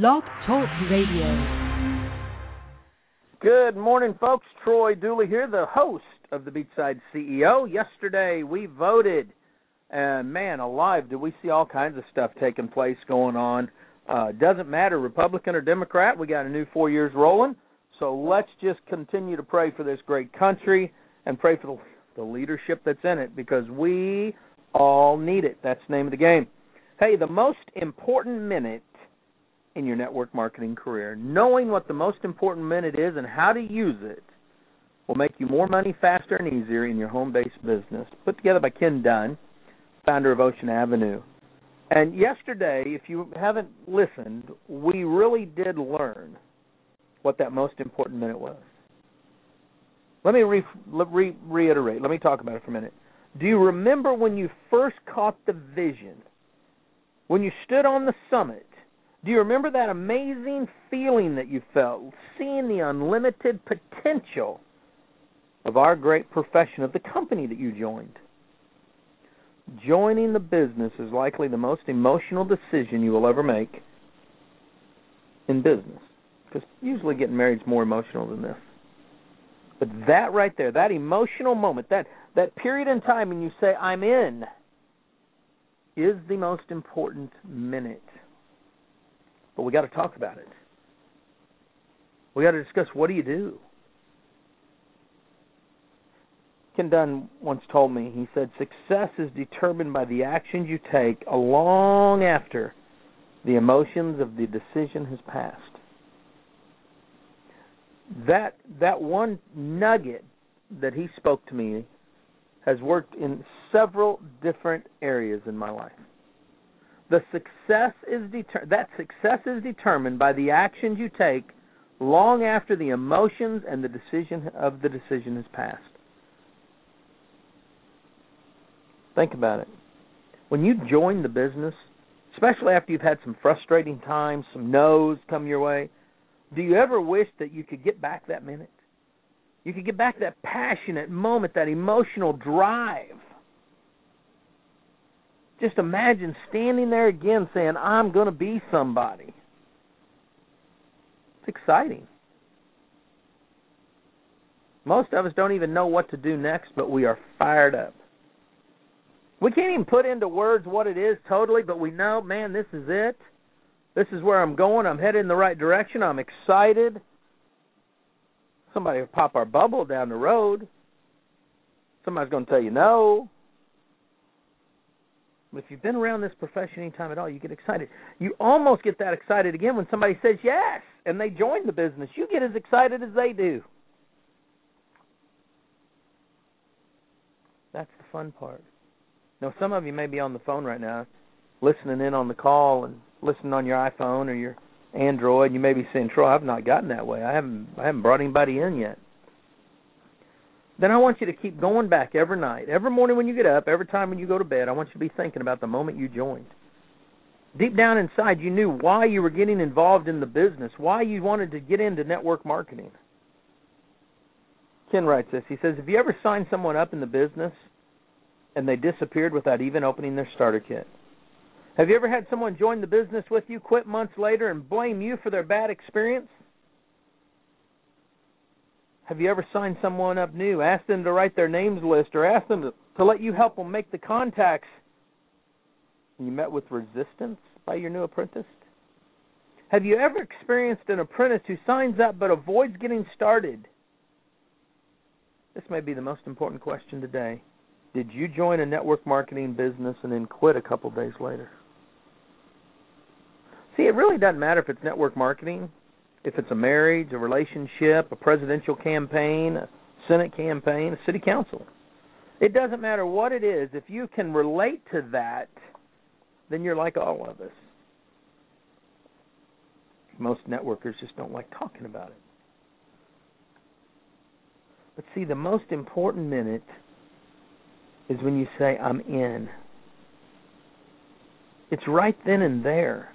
Blog Talk Radio. Good morning, folks. Troy Dooley here, the host of the Beachside CEO. Yesterday we voted, and man alive, did we see all kinds of stuff taking place going on. Uh, doesn't matter, Republican or Democrat, we got a new four years rolling. So let's just continue to pray for this great country and pray for the, the leadership that's in it because we all need it. That's the name of the game. Hey, the most important minute in your network marketing career. Knowing what the most important minute is and how to use it will make you more money faster and easier in your home based business. Put together by Ken Dunn, founder of Ocean Avenue. And yesterday, if you haven't listened, we really did learn what that most important minute was. Let me re- re- reiterate. Let me talk about it for a minute. Do you remember when you first caught the vision? When you stood on the summit do you remember that amazing feeling that you felt, seeing the unlimited potential of our great profession, of the company that you joined? Joining the business is likely the most emotional decision you will ever make in business. Because usually getting married is more emotional than this. But that right there, that emotional moment, that that period in time when you say I'm in is the most important minute but we got to talk about it. We got to discuss what do you do. Ken Dunn once told me, he said, success is determined by the actions you take long after the emotions of the decision has passed. That that one nugget that he spoke to me has worked in several different areas in my life. The success is deter- that success is determined by the actions you take long after the emotions and the decision of the decision has passed. Think about it. When you join the business, especially after you've had some frustrating times, some no's come your way, do you ever wish that you could get back that minute? You could get back that passionate moment, that emotional drive just imagine standing there again saying, I'm going to be somebody. It's exciting. Most of us don't even know what to do next, but we are fired up. We can't even put into words what it is totally, but we know, man, this is it. This is where I'm going. I'm headed in the right direction. I'm excited. Somebody will pop our bubble down the road. Somebody's going to tell you no. If you've been around this profession any time at all, you get excited. You almost get that excited again when somebody says yes and they join the business. You get as excited as they do. That's the fun part. Now, some of you may be on the phone right now, listening in on the call and listening on your iPhone or your Android. You may be saying, "Troy, I've not gotten that way. I haven't. I haven't brought anybody in yet." Then I want you to keep going back every night, every morning when you get up, every time when you go to bed. I want you to be thinking about the moment you joined. Deep down inside, you knew why you were getting involved in the business, why you wanted to get into network marketing. Ken writes this. He says, Have you ever signed someone up in the business and they disappeared without even opening their starter kit? Have you ever had someone join the business with you, quit months later, and blame you for their bad experience? Have you ever signed someone up new, asked them to write their names list, or asked them to, to let you help them make the contacts? And you met with resistance by your new apprentice? Have you ever experienced an apprentice who signs up but avoids getting started? This may be the most important question today. Did you join a network marketing business and then quit a couple days later? See, it really doesn't matter if it's network marketing if it's a marriage, a relationship, a presidential campaign, a Senate campaign, a city council. It doesn't matter what it is. If you can relate to that, then you're like all of us. Most networkers just don't like talking about it. But see, the most important minute is when you say, I'm in. It's right then and there.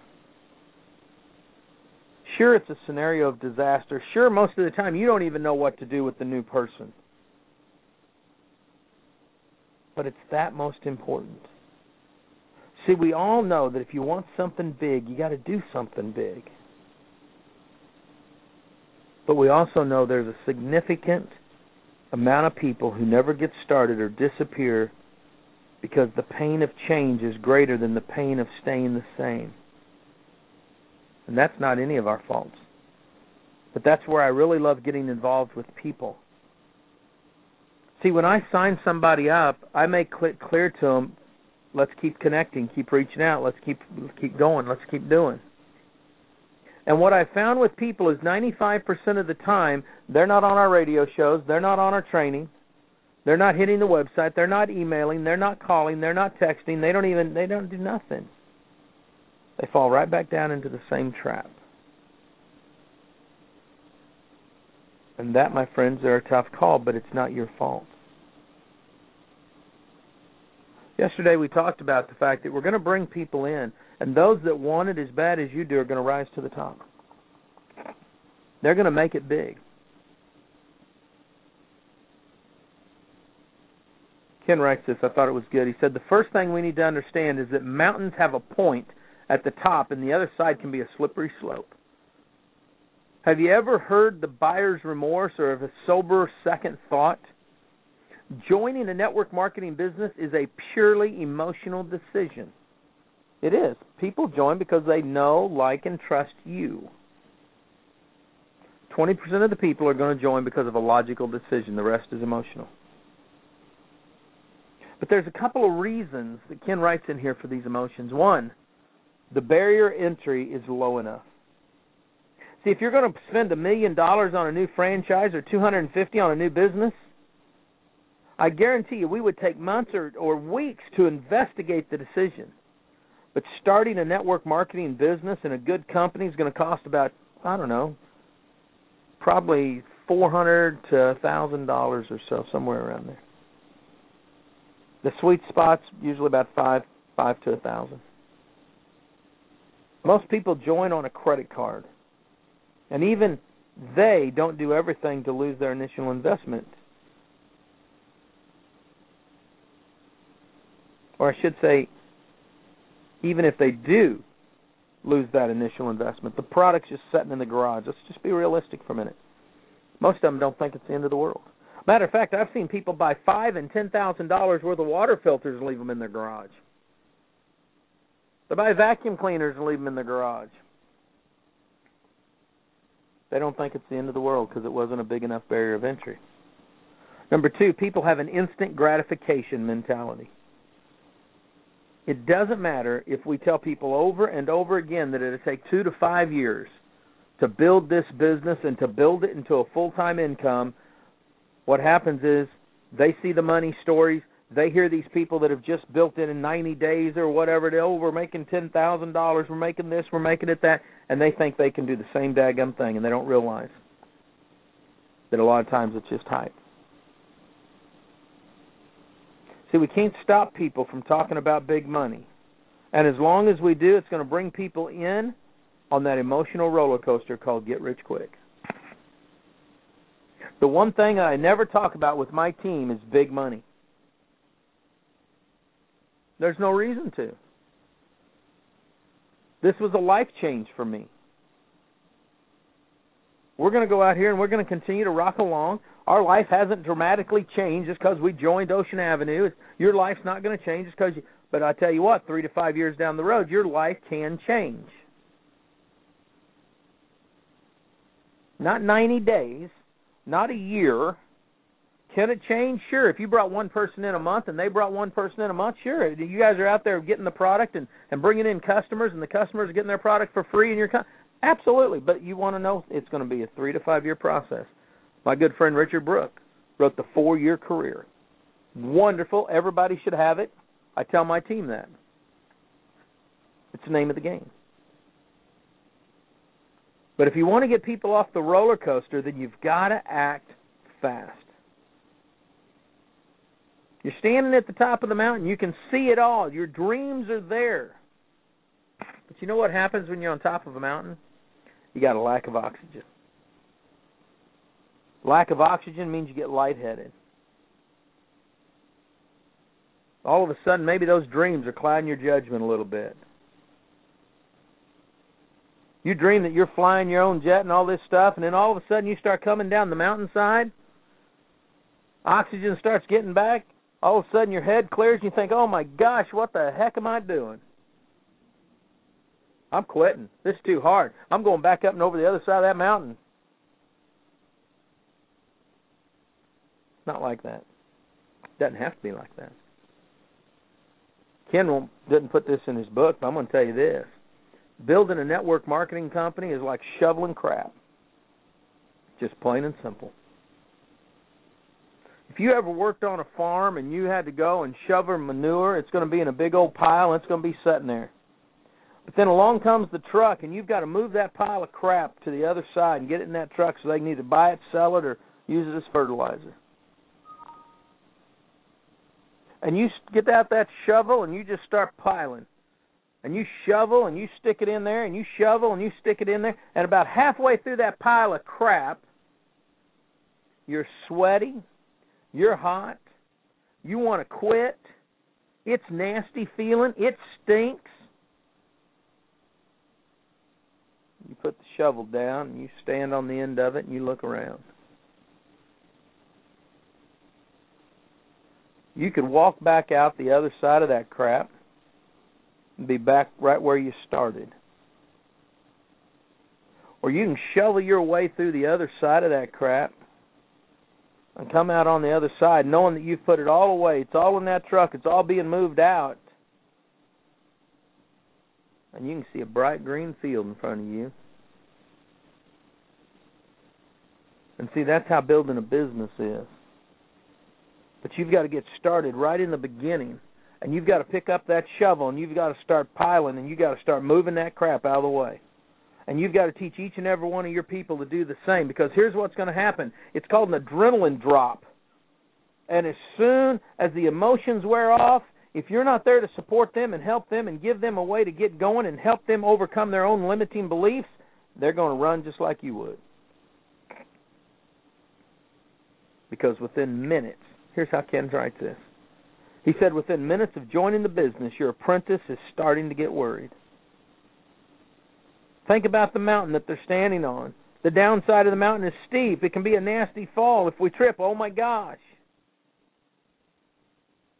Sure, it's a scenario of disaster. Sure, most of the time you don't even know what to do with the new person. But it's that most important. See, we all know that if you want something big, you got to do something big. But we also know there's a significant amount of people who never get started or disappear because the pain of change is greater than the pain of staying the same. And that's not any of our faults. But that's where I really love getting involved with people. See, when I sign somebody up, I make clear to them, let's keep connecting, keep reaching out, let's keep keep going, let's keep doing. And what I found with people is 95% of the time, they're not on our radio shows, they're not on our training, they're not hitting the website, they're not emailing, they're not calling, they're not texting, they don't even they don't do nothing. They fall right back down into the same trap. And that, my friends, are a tough call, but it's not your fault. Yesterday we talked about the fact that we're going to bring people in and those that want it as bad as you do are going to rise to the top. They're going to make it big. Ken writes this. I thought it was good. He said the first thing we need to understand is that mountains have a point at the top, and the other side can be a slippery slope. Have you ever heard the buyer's remorse or of a sober second thought? Joining a network marketing business is a purely emotional decision. It is. People join because they know, like, and trust you. 20% of the people are going to join because of a logical decision, the rest is emotional. But there's a couple of reasons that Ken writes in here for these emotions. One, the barrier entry is low enough. See, if you're going to spend a million dollars on a new franchise or 250 on a new business, I guarantee you we would take months or, or weeks to investigate the decision. But starting a network marketing business in a good company is going to cost about I don't know, probably four hundred to a thousand dollars or so, somewhere around there. The sweet spot's usually about five five to a thousand. Most people join on a credit card. And even they don't do everything to lose their initial investment. Or I should say, even if they do lose that initial investment. The product's just sitting in the garage. Let's just be realistic for a minute. Most of them don't think it's the end of the world. Matter of fact, I've seen people buy five and ten thousand dollars worth of water filters and leave them in their garage. They buy vacuum cleaners and leave them in the garage. They don't think it's the end of the world because it wasn't a big enough barrier of entry. Number two, people have an instant gratification mentality. It doesn't matter if we tell people over and over again that it'll take two to five years to build this business and to build it into a full time income. What happens is they see the money stories. They hear these people that have just built it in 90 days or whatever. They, oh, we're making ten thousand dollars. We're making this. We're making it that, and they think they can do the same daggum thing, and they don't realize that a lot of times it's just hype. See, we can't stop people from talking about big money. And as long as we do, it's going to bring people in on that emotional roller coaster called Get Rich Quick. The one thing I never talk about with my team is big money. There's no reason to. This was a life change for me. We're going to go out here and we're going to continue to rock along our life hasn't dramatically changed just because we joined Ocean Avenue. Your life's not going to change just because you. But I tell you what, three to five years down the road, your life can change. Not 90 days, not a year. Can it change? Sure. If you brought one person in a month and they brought one person in a month, sure. You guys are out there getting the product and and bringing in customers, and the customers are getting their product for free, and you're absolutely. But you want to know it's going to be a three to five year process. My good friend Richard Brooke wrote the four year career. Wonderful. Everybody should have it. I tell my team that. It's the name of the game. But if you want to get people off the roller coaster, then you've got to act fast. You're standing at the top of the mountain. You can see it all. Your dreams are there. But you know what happens when you're on top of a mountain? You got a lack of oxygen. Lack of oxygen means you get lightheaded. All of a sudden, maybe those dreams are clouding your judgment a little bit. You dream that you're flying your own jet and all this stuff, and then all of a sudden you start coming down the mountainside. Oxygen starts getting back. All of a sudden your head clears and you think, oh my gosh, what the heck am I doing? I'm quitting. This is too hard. I'm going back up and over the other side of that mountain. Not like that. Doesn't have to be like that. Ken won't, didn't put this in his book, but I'm going to tell you this. Building a network marketing company is like shoveling crap. Just plain and simple. If you ever worked on a farm and you had to go and shovel manure, it's going to be in a big old pile and it's going to be sitting there. But then along comes the truck and you've got to move that pile of crap to the other side and get it in that truck so they can either buy it, sell it, or use it as fertilizer and you get out that shovel and you just start piling. And you shovel and you stick it in there and you shovel and you stick it in there and about halfway through that pile of crap you're sweaty, you're hot, you want to quit. It's nasty feeling, it stinks. You put the shovel down and you stand on the end of it and you look around. you could walk back out the other side of that crap and be back right where you started. Or you can shovel your way through the other side of that crap and come out on the other side knowing that you've put it all away. It's all in that truck, it's all being moved out. And you can see a bright green field in front of you. And see, that's how building a business is. But you've got to get started right in the beginning. And you've got to pick up that shovel and you've got to start piling and you've got to start moving that crap out of the way. And you've got to teach each and every one of your people to do the same because here's what's going to happen it's called an adrenaline drop. And as soon as the emotions wear off, if you're not there to support them and help them and give them a way to get going and help them overcome their own limiting beliefs, they're going to run just like you would. Because within minutes, Here's how Ken writes this. He said, Within minutes of joining the business, your apprentice is starting to get worried. Think about the mountain that they're standing on. The downside of the mountain is steep. It can be a nasty fall if we trip. Oh my gosh.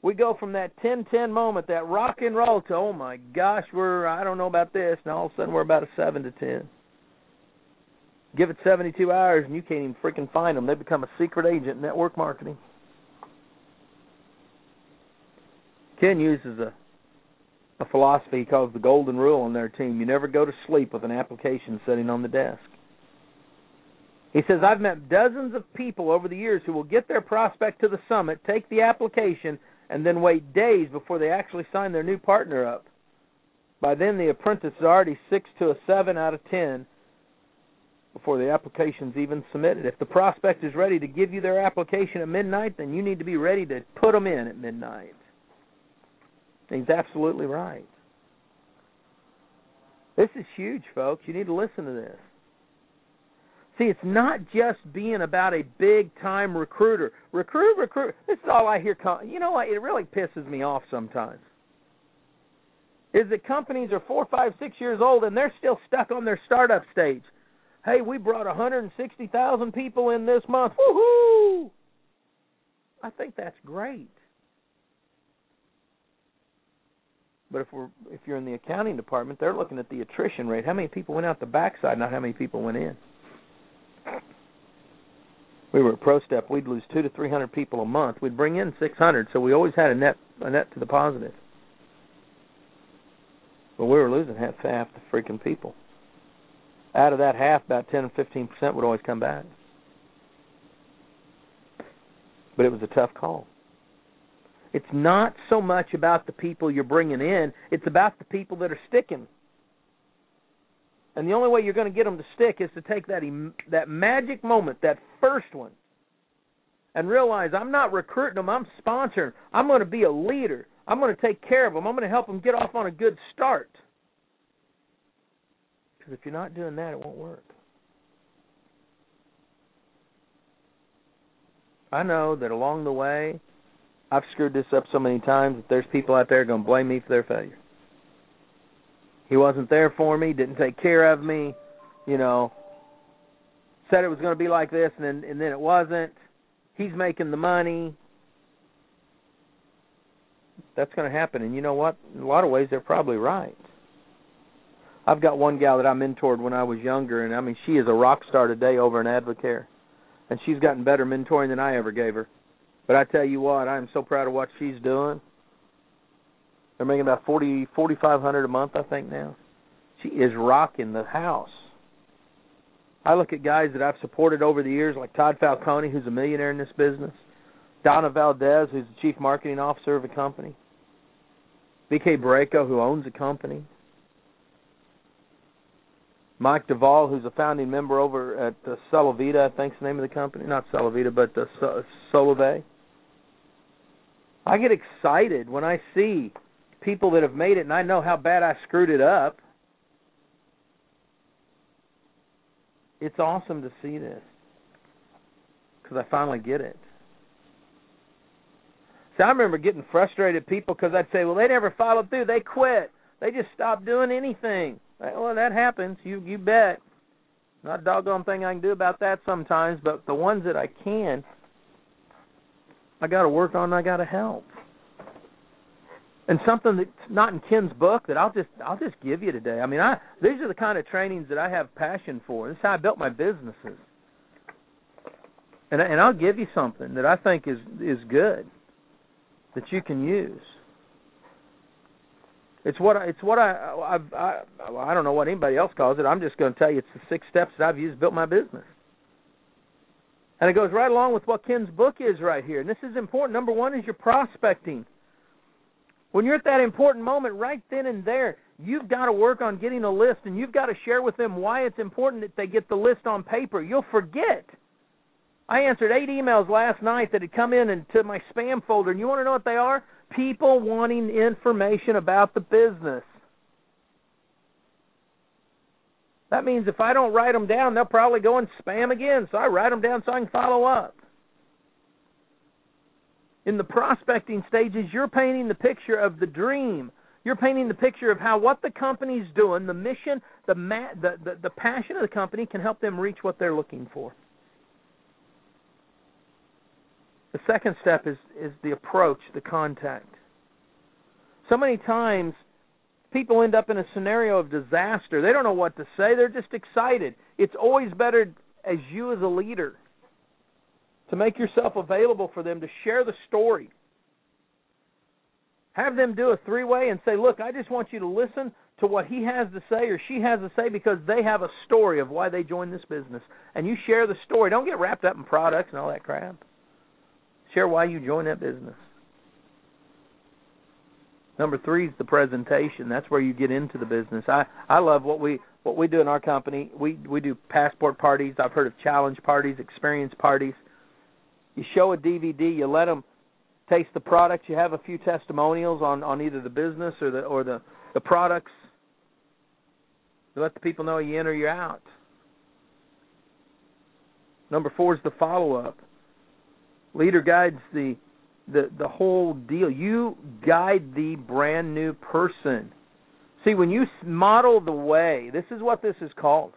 We go from that 10-10 moment, that rock and roll, to oh my gosh, we're I don't know about this. and all of a sudden we're about a seven to ten. Give it 72 hours and you can't even freaking find them. They become a secret agent in network marketing. Ken uses a a philosophy he calls the golden rule on their team. You never go to sleep with an application sitting on the desk. He says, I've met dozens of people over the years who will get their prospect to the summit, take the application, and then wait days before they actually sign their new partner up. By then, the apprentice is already six to a seven out of ten before the application's even submitted. If the prospect is ready to give you their application at midnight, then you need to be ready to put them in at midnight. He's absolutely right. This is huge, folks. You need to listen to this. See, it's not just being about a big time recruiter. Recruit, recruit. This is all I hear. You know what? It really pisses me off sometimes. Is that companies are four, five, six years old and they're still stuck on their startup stage. Hey, we brought 160,000 people in this month. Woohoo! I think that's great. But if we're if you're in the accounting department, they're looking at the attrition rate. How many people went out the backside, not how many people went in. We were at ProStep. We'd lose two to three hundred people a month. We'd bring in six hundred, so we always had a net a net to the positive. But we were losing half half the freaking people. Out of that half, about ten or fifteen percent would always come back. But it was a tough call. It's not so much about the people you're bringing in, it's about the people that are sticking. And the only way you're going to get them to stick is to take that that magic moment, that first one, and realize I'm not recruiting them, I'm sponsoring. I'm going to be a leader. I'm going to take care of them. I'm going to help them get off on a good start. Because if you're not doing that, it won't work. I know that along the way, I've screwed this up so many times that there's people out there going to blame me for their failure. He wasn't there for me, didn't take care of me, you know. Said it was going to be like this and then and then it wasn't. He's making the money. That's going to happen and you know what? In a lot of ways they're probably right. I've got one gal that I mentored when I was younger and I mean she is a rock star today over in Advocare. And she's gotten better mentoring than I ever gave her. But I tell you what, I am so proud of what she's doing. They're making about forty, forty-five hundred a month, I think now. She is rocking the house. I look at guys that I've supported over the years, like Todd Falcone, who's a millionaire in this business, Donna Valdez, who's the chief marketing officer of a company, BK Boreyko, who owns a company, Mike Duvall, who's a founding member over at uh, Solovita, I think's the name of the company, not Solovita, but uh, Solove. I get excited when I see people that have made it, and I know how bad I screwed it up. It's awesome to see this because I finally get it. See, I remember getting frustrated at people because I'd say, "Well, they never followed through. They quit. They just stopped doing anything." Well, that happens. You you bet. Not a doggone thing I can do about that sometimes, but the ones that I can, I got to work on. I got to help and something that's not in Ken's book that I'll just I'll just give you today. I mean, I these are the kind of trainings that I have passion for. This is how I built my businesses. And and I'll give you something that I think is is good that you can use. It's what I, it's what I I've, I I don't know what anybody else calls it. I'm just going to tell you it's the six steps that I've used to build my business. And it goes right along with what Ken's book is right here. And this is important. Number 1 is your prospecting. When you're at that important moment, right then and there, you've got to work on getting a list and you've got to share with them why it's important that they get the list on paper. You'll forget. I answered eight emails last night that had come in into my spam folder, and you want to know what they are? People wanting information about the business. That means if I don't write them down, they'll probably go and spam again. So I write them down so I can follow up in the prospecting stages, you're painting the picture of the dream. You're painting the picture of how what the company's doing, the mission, the, ma- the, the the passion of the company can help them reach what they're looking for. The second step is is the approach, the contact. So many times people end up in a scenario of disaster. They don't know what to say. They're just excited. It's always better as you as a leader to make yourself available for them to share the story. Have them do a three way and say, Look, I just want you to listen to what he has to say or she has to say because they have a story of why they joined this business. And you share the story. Don't get wrapped up in products and all that crap. Share why you joined that business. Number three is the presentation. That's where you get into the business. I I love what we what we do in our company. We we do passport parties. I've heard of challenge parties, experience parties. You show a DVD, you let them taste the product. You have a few testimonials on on either the business or the or the the products. You let the people know you in or you're out. Number four is the follow up. Leader guides the the the whole deal. You guide the brand new person. See, when you model the way, this is what this is called.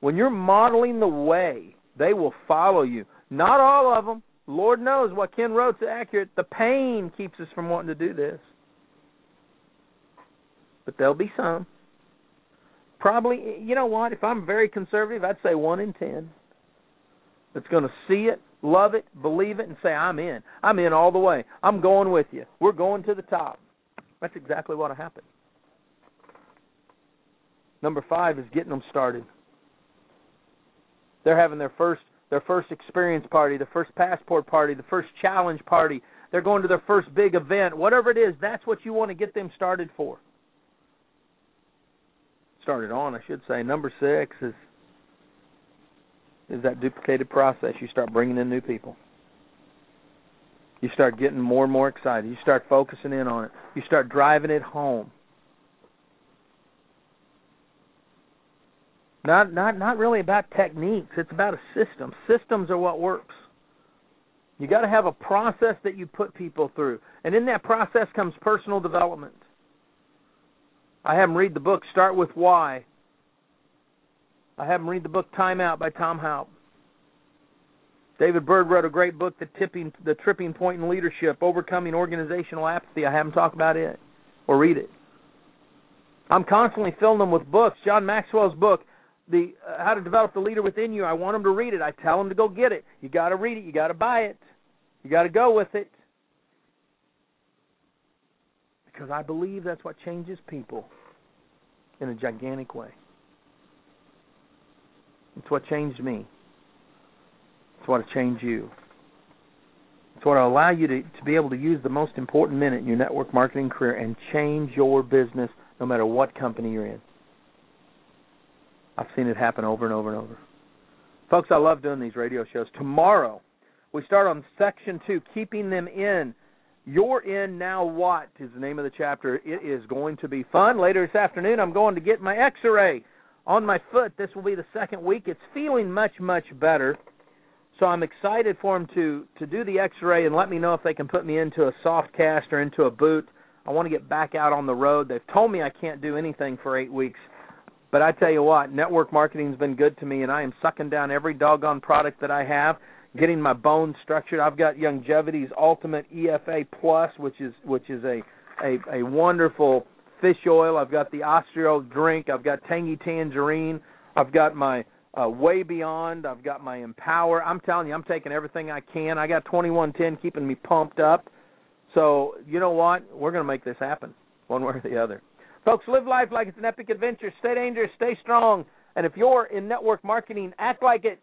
When you're modeling the way, they will follow you. Not all of them. Lord knows what Ken wrote's accurate. The pain keeps us from wanting to do this. But there'll be some. Probably, you know what? If I'm very conservative, I'd say one in ten that's going to see it, love it, believe it, and say, I'm in. I'm in all the way. I'm going with you. We're going to the top. That's exactly what happened. Number five is getting them started. They're having their first their first experience party, the first passport party, the first challenge party. They're going to their first big event. Whatever it is, that's what you want to get them started for. Started on, I should say. Number six is is that duplicated process. You start bringing in new people. You start getting more and more excited. You start focusing in on it. You start driving it home. Not not not really about techniques. It's about a system. Systems are what works. You got to have a process that you put people through, and in that process comes personal development. I have them read the book Start with Why. I have them read the book Time Out by Tom Houp. David Bird wrote a great book, The Tipping The Tripping Point in Leadership, Overcoming Organizational Apathy. I have them talk about it or read it. I'm constantly filling them with books. John Maxwell's book, the uh, How to Develop the Leader Within You. I want them to read it. I tell them to go get it. You got to read it. You got to buy it. You got to go with it. Because I believe that's what changes people in a gigantic way. It's what changed me. It's what will change you. It's what will allow you to, to be able to use the most important minute in your network marketing career and change your business no matter what company you're in. I've seen it happen over and over and over. Folks, I love doing these radio shows. Tomorrow, we start on section two, keeping them in. You're in now what is the name of the chapter. It is going to be fun. Later this afternoon, I'm going to get my x ray on my foot. This will be the second week. It's feeling much, much better. So I'm excited for them to to do the X-ray and let me know if they can put me into a soft cast or into a boot. I want to get back out on the road. They've told me I can't do anything for eight weeks, but I tell you what, network marketing's been good to me, and I am sucking down every doggone product that I have, getting my bones structured. I've got Youngevity's Ultimate EFA Plus, which is which is a a, a wonderful fish oil. I've got the Osteo drink. I've got Tangy Tangerine. I've got my uh, way beyond. I've got my Empower. I'm telling you, I'm taking everything I can. I got 2110 keeping me pumped up. So you know what? We're going to make this happen, one way or the other. Folks, live life like it's an epic adventure. Stay dangerous. Stay strong. And if you're in network marketing, act like it.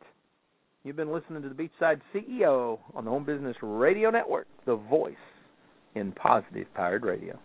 You've been listening to the Beachside CEO on the Home Business Radio Network, the voice in positive powered radio.